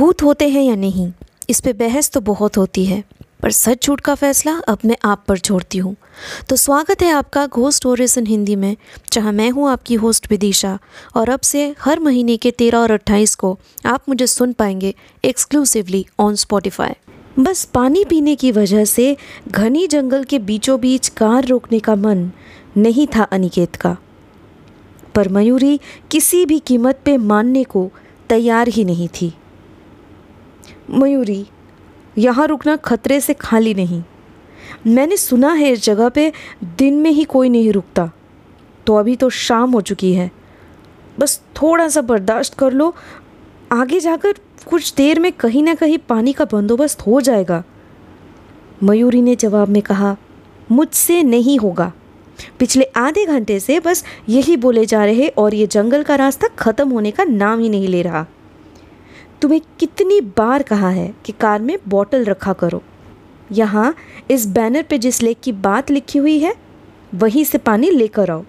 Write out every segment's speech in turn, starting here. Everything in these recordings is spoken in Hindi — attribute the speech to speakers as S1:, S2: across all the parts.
S1: भूत होते हैं या नहीं, इस पे बहस तो बहुत होती है, पर सच झूठ का फैसला अब मैं आप पर छोड़ती हूँ। तो स्वागत है आपका घोस्ट स्टोरीज इन हिंदी में, जहाँ मैं हूँ आपकी होस्ट विदिशा, और अब से हर महीने के तेरह और अट्ठाईस को आप मुझे सुन पाएँगे एक्सक्लूसिवली ऑन स्पॉटिफाई बस पानी पीने की वजह से घनी जंगल के बीचों बीच कार रोकने का मन नहीं था अनिकेत का। पर मयूरी किसी भी कीमत पे मानने को तैयार ही नहीं थी। मयूरी, यहाँ रुकना खतरे से खाली नहीं। मैंने सुना है इस जगह पे दिन में ही कोई नहीं रुकता। तो अभी तो शाम हो चुकी है। बस थोड़ा सा बर्दाश्त कर लो। आगे जाकर कुछ देर में कहीं ना कहीं पानी का बंदोबस्त हो जाएगा। मयूरी ने जवाब में कहा, मुझसे नहीं होगा। पिछले आधे घंटे से बस यही बोले जा रहे और ये जंगल का रास्ता ख़त्म होने का नाम ही नहीं ले रहा। तुम्हें कितनी बार कहा है कि कार में बॉटल रखा करो। यहाँ इस बैनर पे जिस लेक की बात लिखी हुई है, वहीं से पानी लेकर आओ।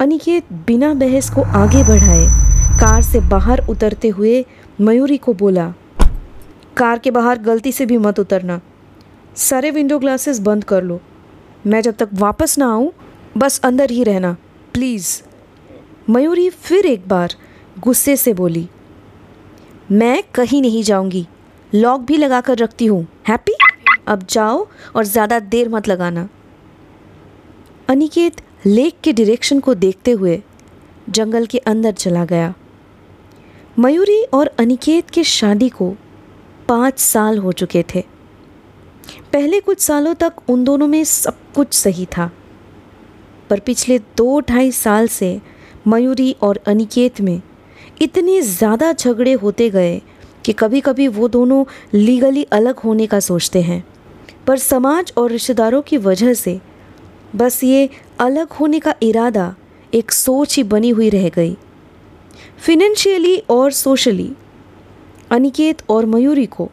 S1: अनिकेत बिना बहस को आगे बढ़ाए, कार से बाहर उतरते हुए मयूरी को बोला, कार के बाहर गलती से भी मत उतरना। सारे विंडो ग्लासेस बंद कर लो। मैं जब तक वापस ना आऊँ, बस अंदर ही रहना प्लीज़ मयूरी फिर एक बार गुस्से से बोली मैं कहीं नहीं जाऊँगी। लॉक भी लगा कर रखती हूँ। हैप्पी? अब जाओ और ज़्यादा देर मत लगाना। अनिकेत लेक के डायरेक्शन को देखते हुए जंगल के अंदर चला गया। मयूरी और अनिकेत के शादी को पाँच साल हो चुके थे। पहले कुछ सालों तक उन दोनों में सब कुछ सही था। पर पिछले दो ढाई साल से मयूरी और अनिकेत में इतने ज़्यादा झगड़े होते गए कि कभी कभी वो दोनों लीगली अलग होने का सोचते हैं। पर समाज और रिश्तेदारों की वजह से बस ये अलग होने का इरादा एक सोच ही बनी हुई रह गई। फिनेंशियली और सोशली अनिकेत और मयूरी को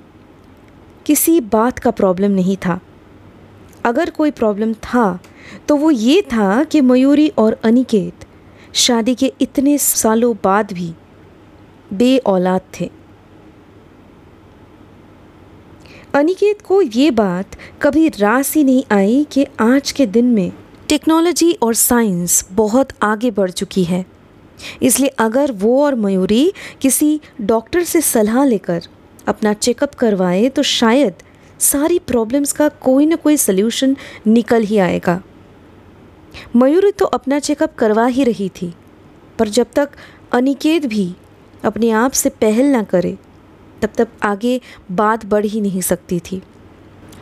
S1: किसी बात का प्रॉब्लम नहीं था। अगर कोई प्रॉब्लम था तो वो ये था कि मयूरी और अनिकेत शादी के इतने सालों बाद भी बे औलाद थे। अनिकेत को ये बात कभी रास ही नहीं आई कि आज के दिन में टेक्नोलॉजी और साइंस बहुत आगे बढ़ चुकी है। इसलिए अगर वो और मयूरी किसी डॉक्टर से सलाह लेकर अपना चेकअप करवाए तो शायद सारी प्रॉब्लम्स का कोई ना कोई सल्यूशन निकल ही आएगा। मयूरी तो अपना चेकअप करवा ही रही थी, पर जब तक अनिकेत भी अपने आप से पहल ना करे, तब तक आगे बात बढ़ ही नहीं सकती थी।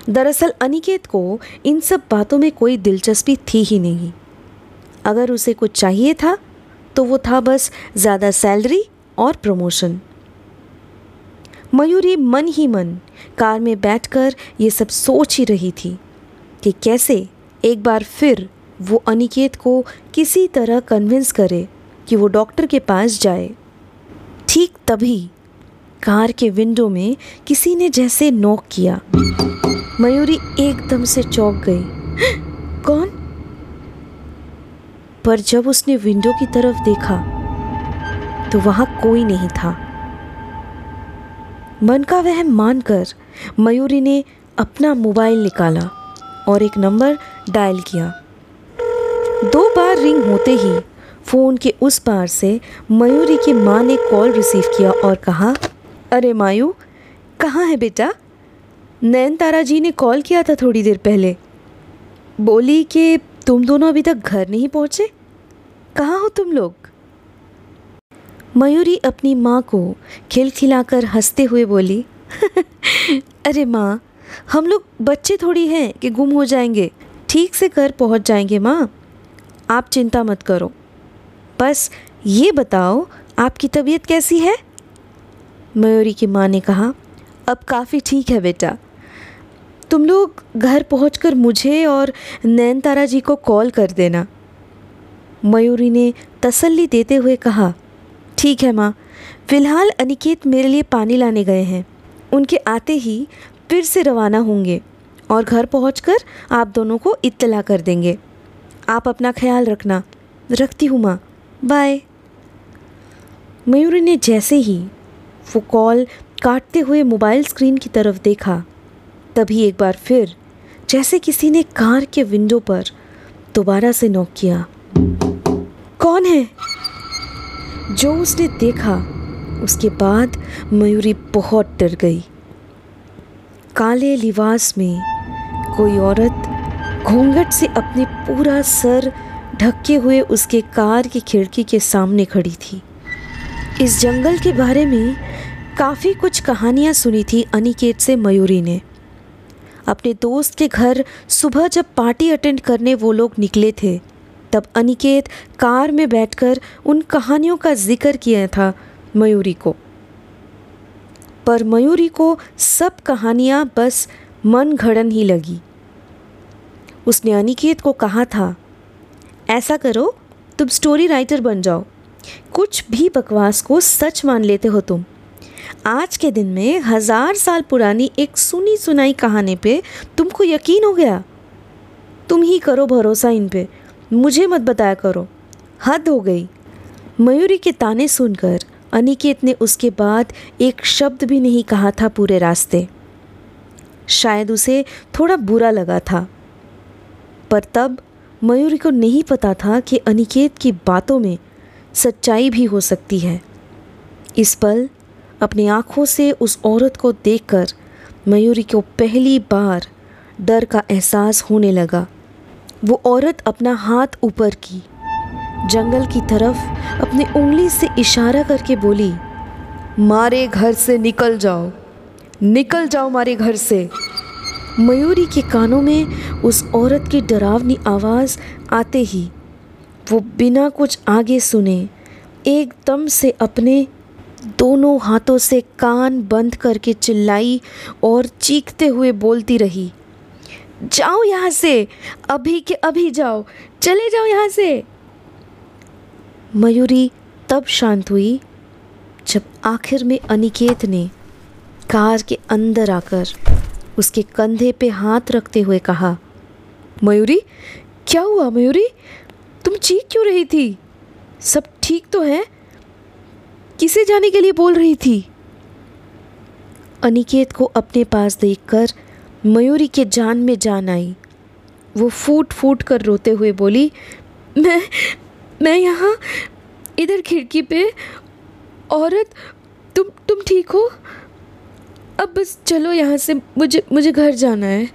S1: दरअसल अनिकेत को इन सब बातों में कोई दिलचस्पी थी ही नहीं। अगर उसे कुछ चाहिए था तो वो था बस ज़्यादा सैलरी और प्रमोशन। मयूरी मन ही मन कार में बैठकर ये सब सोच ही रही थी कि कैसे एक बार फिर वो अनिकेत को किसी तरह कन्विंस करे कि वो डॉक्टर के पास जाए। ठीक तभी कार के विंडो में किसी ने जैसे नोक किया। मयूरी एकदम से चौंक गई। कौन? पर जब उसने विंडो की तरफ़ देखा तो वहाँ कोई नहीं था। मन का वह मानकर मयूरी ने अपना मोबाइल निकाला और एक नंबर डायल किया। दो बार रिंग होते ही फ़ोन के उस पार से मयूरी की माँ ने कॉल रिसीव किया और कहा, अरे मायू, कहाँ है बेटा? नैन तारा जी ने कॉल किया था थोड़ी देर पहले। बोली कि तुम दोनों अभी तक घर नहीं पहुँचे? कहाँ हो तुम लोग? मयूरी अपनी माँ को खिलखिलाकर हँसते हुए बोली, अरे माँ, हम लोग बच्चे थोड़ी हैं कि गुम हो जाएँगे। ठीक से घर पहुँच जाएँगे माँ। आप चिंता मत करो। बस ये बताओ, आपकी तबीयत कैसी है? मयूरी की माँ ने कहा, अब काफ़ी ठीक है बेटा। तुम लोग घर पहुंचकर मुझे और नैन तारा जी को कॉल कर देना। मयूरी ने तसल्ली देते हुए कहा, ठीक है माँ, फ़िलहाल अनिकेत मेरे लिए पानी लाने गए हैं। उनके आते ही फिर से रवाना होंगे और घर पहुँच आप दोनों को इत्तला कर देंगे। आप अपना ख्याल रखना, रखती हूँ माँ। बाय। मयूरी ने जैसे ही वो कॉल काटते हुए मोबाइल स्क्रीन की तरफ़ देखा, तभी एक बार फिर जैसे किसी ने कार के विंडो पर दोबारा से नॉक किया। कौन है? जो उसने देखा, उसके बाद मयूरी बहुत डर गई। काले लिबास में कोई औरत घूंघट से अपने पूरा सर ढके हुए उसके कार की खिड़की के सामने खड़ी थी। इस जंगल के बारे में काफ़ी कुछ कहानियाँ सुनी थी अनिकेत से मयूरी ने। अपने दोस्त के घर सुबह जब पार्टी अटेंड करने वो लोग निकले थे, तब अनिकेत कार में बैठकर उन कहानियों का ज़िक्र किया था मयूरी को। पर मयूरी को सब कहानियाँ बस मन घड़न ही लगी। उसने अनिकेत को कहा था ऐसा करो, तुम स्टोरी राइटर बन जाओ। कुछ भी बकवास को सच मान लेते हो तुम। आज के दिन में हज़ार साल पुरानी एक सुनी सुनाई कहानी पे तुमको यकीन हो गया। तुम ही करो भरोसा इन पे। मुझे मत बताया करो। हद हो गई। मयूरी के ताने सुनकर अनिकेत ने उसके बाद एक शब्द भी नहीं कहा था पूरे रास्ते। शायद उसे थोड़ा बुरा लगा था। पर तब मयूरी को नहीं पता था कि अनिकेत की बातों में सच्चाई भी हो सकती है। इस पल अपनी आँखों से उस औरत को देखकर मयूरी को पहली बार डर का एहसास होने लगा। वो औरत अपना हाथ ऊपर की, जंगल की तरफ़ अपनी उंगली से इशारा करके बोली, मारे घर से निकल जाओ। निकल जाओ मारे घर से। मयूरी के कानों में उस औरत की डरावनी आवाज़ आते ही वो बिना कुछ आगे सुने एकदम से अपने दोनों हाथों से कान बंद करके चिल्लाई और चीखते हुए बोलती रही, जाओ यहाँ से, अभी के अभी जाओ, चले जाओ यहाँ से। मयूरी तब शांत हुई जब आखिर में अनिकेत ने कार के अंदर आकर उसके कंधे पे हाथ रखते हुए कहा, मयूरी, क्या हुआ मयूरी? तुम चीख क्यों रही थी? सब ठीक तो है? किसे जाने के लिए बोल रही थी? अनिकेत को अपने पास देखकर मयूरी के जान में जान आई। वो फूट फूट कर रोते हुए बोली, मैं मैं यहाँ, इधर खिड़की पे, औरत, तुम तुम ठीक हो? अब बस चलो यहाँ से, मुझे मुझे घर जाना है।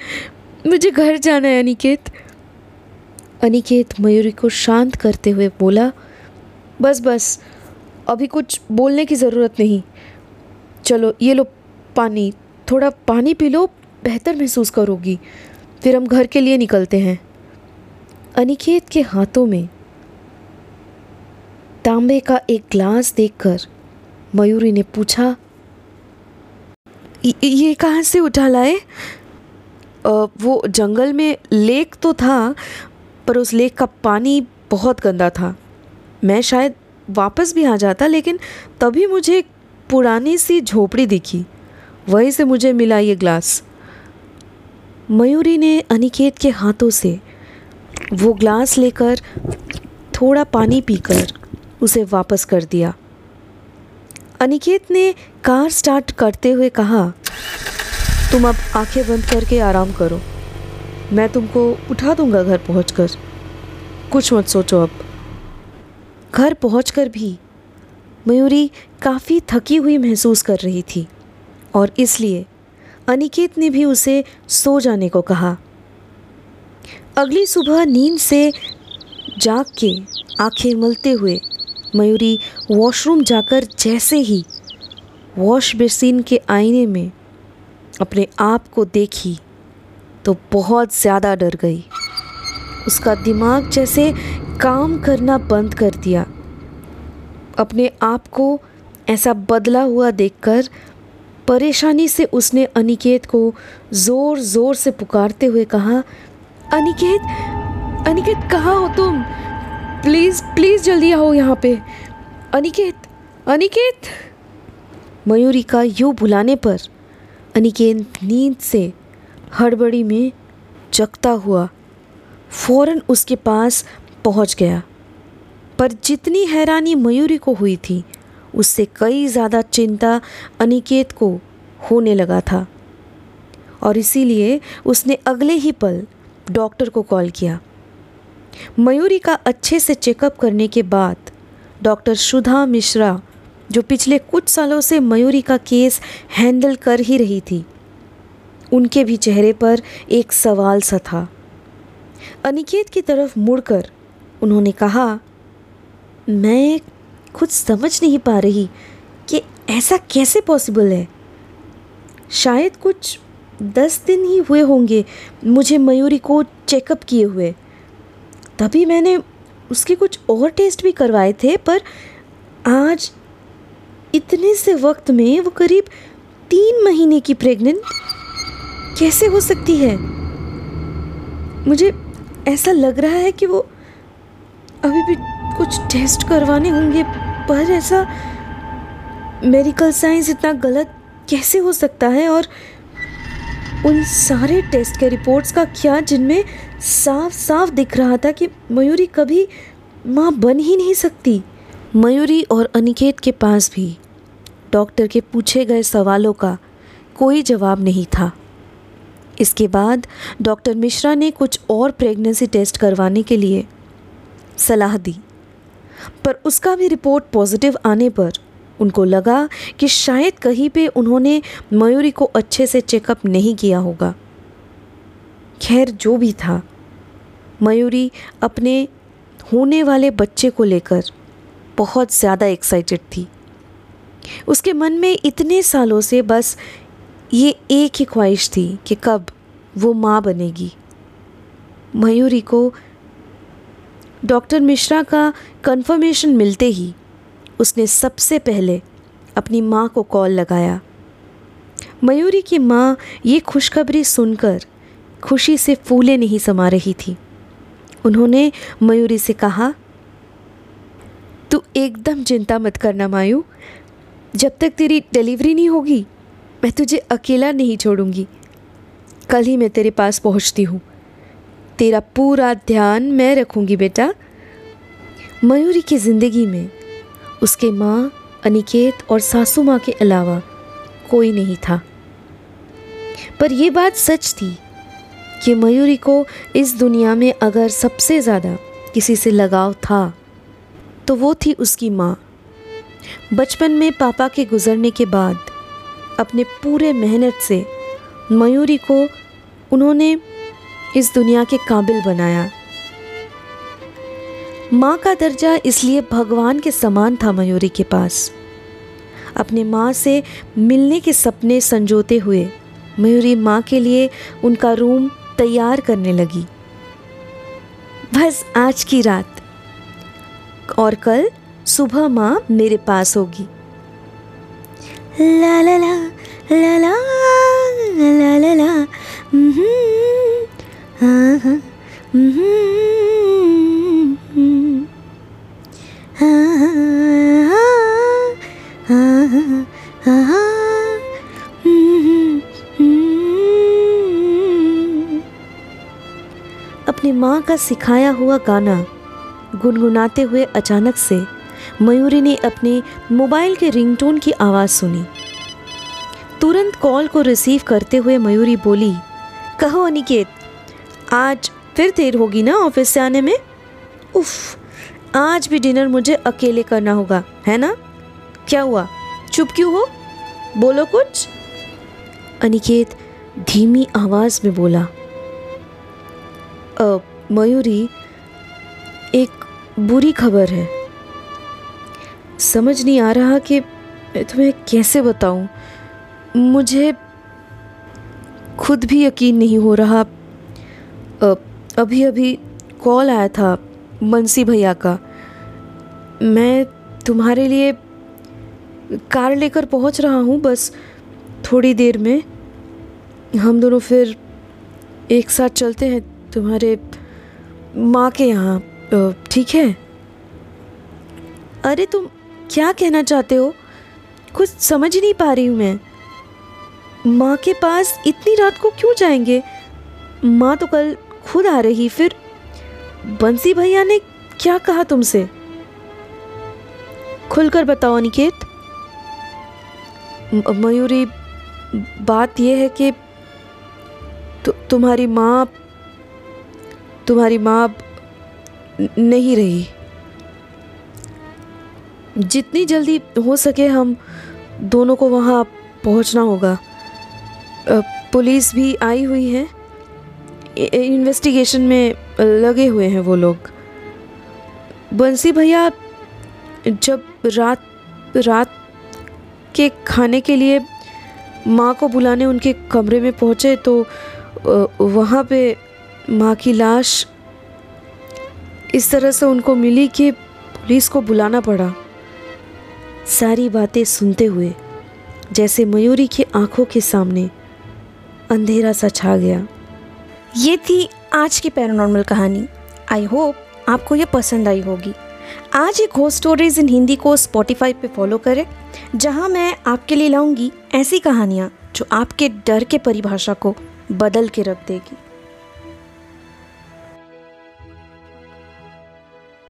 S1: मुझे घर जाना है, अनिकेत। अनिकेत मयूरी को शांत करते हुए बोला, बस बस, अभी कुछ बोलने की ज़रूरत नहीं। चलो, ये लो पानी, थोड़ा पानी पी लो, बेहतर महसूस करोगी। फिर हम घर के लिए निकलते हैं। अनिकेत के हाथों में तांबे का एक ग्लास देखकर मयूरी ने पूछा ये कहाँ से उठा लाए? वो जंगल में लेक तो था, पर उस लेक का पानी बहुत गंदा था। मैं शायद वापस भी आ जाता, लेकिन तभी मुझे एक पुरानी सी झोपड़ी दिखी। वहीं से मुझे मिला ये ग्लास। मयूरी ने अनिकेत के हाथों से वो ग्लास लेकर थोड़ा पानी पीकर उसे वापस कर दिया। अनिकेत ने कार स्टार्ट करते हुए कहा, तुम अब आँखें बंद करके आराम करो। मैं तुमको उठा दूँगा घर पहुंचकर। कुछ मत सोचो अब। घर पहुंचकर भी मयूरी काफ़ी थकी हुई महसूस कर रही थी और इसलिए अनिकेत ने भी उसे सो जाने को कहा। अगली सुबह नींद से जाग के आँखें मलते हुए मयूरी वॉशरूम जाकर जैसे ही वॉश बेसिन के आईने में अपने आप को देखी तो बहुत ज़्यादा डर गई। उसका दिमाग जैसे काम करना बंद कर दिया। अपने आप को ऐसा बदला हुआ देखकर परेशानी से उसने अनिकेत को ज़ोर ज़ोर से पुकारते हुए कहा, अनिकेत अनिकेत कहाँ हो तुम? प्लीज़ प्लीज़ जल्दी आओ यहाँ पे। अनिकेत अनिकेत! मयूरी का यूँ बुलाने पर अनिकेत नींद से हड़बड़ी में जगता हुआ फ़ौरन उसके पास पहुँच गया। पर जितनी हैरानी मयूरी को हुई थी, उससे कई ज़्यादा चिंता अनिकेत को होने लगा था। और इसीलिए उसने अगले ही पल डॉक्टर को कॉल किया। मयूरी का अच्छे से चेकअप करने के बाद डॉक्टर सुधा मिश्रा जो पिछले कुछ सालों से मयूरी का केस हैंडल कर ही रही थी, उनके भी चेहरे पर एक सवाल सा था। अनिकेत की तरफ़ मुड़कर उन्होंने कहा, मैं खुद समझ नहीं पा रही कि ऐसा कैसे पॉसिबल है। शायद कुछ दस दिन ही हुए होंगे मुझे मयूरी को चेकअप किए हुए। तभी मैंने उसके कुछ और टेस्ट भी करवाए थे, पर आज इतने से वक्त में वो करीब तीन महीने की प्रेग्नेंट कैसे हो सकती है? मुझे ऐसा लग रहा है कि वो अभी भी कुछ टेस्ट करवाने होंगे, पर ऐसा मेडिकल साइंस इतना गलत कैसे हो सकता है? और उन सारे टेस्ट के रिपोर्ट्स का क्या जिनमें साफ़ साफ़ दिख रहा था कि मयूरी कभी माँ बन ही नहीं सकती? मयूरी और अनिकेत के पास भी। डॉक्टर के पूछे गए सवालों का कोई जवाब नहीं था। इसके बाद डॉक्टर मिश्रा ने कुछ और प्रेगनेंसी टेस्ट करवाने के लिए सलाह दी। पर उसका भी रिपोर्ट पॉजिटिव आने पर उनको लगा कि शायद कहीं पे उन्होंने मयूरी को अच्छे से चेकअप नहीं किया होगा। खैर, जो भी था। मयूरी अपने होने वाले बच्चे को लेकर बहुत ज़्यादा एक्साइटेड थी। उसके मन में इतने सालों से बस ये एक ही ख्वाहिश थी कि कब वो माँ बनेगी। मयूरी को डॉक्टर मिश्रा का कंफर्मेशन मिलते ही उसने सबसे पहले अपनी माँ को कॉल लगाया। मयूरी की माँ ये खुशखबरी सुनकर खुशी से फूले नहीं समा रही थी। उन्होंने मयूरी से कहा, तू एकदम चिंता मत करना मायू। जब तक तेरी डिलीवरी नहीं होगी, मैं तुझे अकेला नहीं छोड़ूँगी। कल ही मैं तेरे पास पहुँचती हूँ। तेरा पूरा ध्यान मैं रखूँगी बेटा। मयूरी की ज़िंदगी में उसके माँ, अनिकेत और सासू माँ के अलावा कोई नहीं था। पर यह बात सच थी कि मयूरी को इस दुनिया में अगर सबसे ज़्यादा किसी से लगाव था तो वो थी उसकी माँ। बचपन में पापा के गुज़रने के बाद अपने पूरे मेहनत से मयूरी को उन्होंने इस दुनिया के काबिल बनाया। माँ का दर्जा इसलिए भगवान के समान था मयूरी के पास। अपने माँ से मिलने के सपने संजोते हुए मयूरी माँ के लिए उनका रूम तैयार करने लगी। बस आज की रात। और कल सुबह माँ मेरे पास होगी। ला ला ला ला ला ला ला ला हाँ हाँ अपनी माँ का सिखाया हुआ गाना गुनगुनाते हुए अचानक से मयूरी ने अपने मोबाइल के रिंगटोन की आवाज़ सुनी। तुरंत कॉल को रिसीव करते हुए मयूरी बोली, कहो अनिकेत, आज फिर देर होगी ना ऑफ़िस से आने में? उफ आज भी डिनर मुझे अकेले करना होगा, है ना? क्या हुआ? चुप क्यों हो? बोलो कुछ। अनिकेत धीमी आवाज़ में बोला मयूरी, एक बुरी खबर है। समझ नहीं आ रहा कि तुम्हें कैसे बताऊँ। मुझे खुद भी यकीन नहीं हो रहा। अभी अभी कॉल आया था। मनसी भैया का। मैं तुम्हारे लिए कार लेकर पहुँच रहा हूँ, बस थोड़ी देर में। हम दोनों फिर एक साथ चलते हैं तुम्हारे माँ के यहाँ ठीक है? अरे तुम क्या कहना चाहते हो? कुछ समझ नहीं पा रही हूँ मैं। माँ के पास इतनी रात को क्यों जाएँगे? माँ तो कल खुद आ रही, फिर बंसी भैया ने क्या कहा तुमसे? खुलकर बताओ अनिकेत। मयूरी बात यह है कि तु, तुम्हारी माँ तुम्हारी माँ नहीं रही। जितनी जल्दी हो सके हम दोनों को वहाँ पहुँचना होगा। पुलिस भी आई हुई है। इन्वेस्टिगेशन में लगे हुए हैं वो लोग। बंसी भैया, जब रात रात के खाने के लिए माँ को बुलाने उनके कमरे में पहुँचे तो वहाँ पे माँ की लाश इस तरह से उनको मिली कि पुलिस को बुलाना पड़ा। सारी बातें सुनते हुए, जैसे मयूरी की आँखों के सामने अंधेरा सा छा गया।
S2: ये थी आज की पैरानॉर्मल कहानी। आई होप आपको ये पसंद आई होगी। आज एक हो स्टोरीज इन हिंदी को स्पॉटिफाई पे फॉलो करें, जहाँ मैं आपके लिए लाऊँगी ऐसी कहानियाँ जो आपके डर के परिभाषा को बदल के रख देगी।